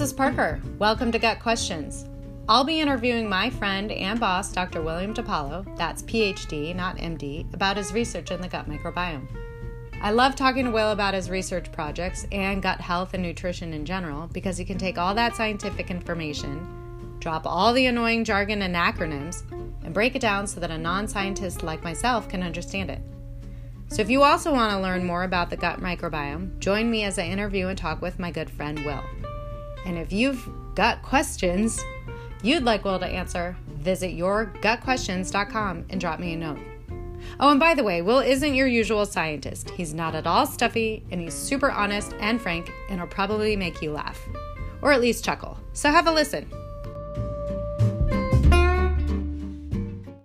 this is Parker. Welcome to Gut Questions. I'll be interviewing my friend and boss, Dr. William DiPaolo, that's PhD, not MD, about his research in the gut microbiome. I love talking to Will about his research projects and gut health and nutrition in general because he can take all that scientific information, drop all the annoying jargon and acronyms, and break it down so that a non scientist like myself can understand it. So, if you also want to learn more about the gut microbiome, join me as I interview and talk with my good friend Will. And if you've got questions you'd like Will to answer, visit yourgutquestions.com and drop me a note. Oh, and by the way, Will isn't your usual scientist. He's not at all stuffy, and he's super honest and frank, and will probably make you laugh. Or at least chuckle. So have a listen.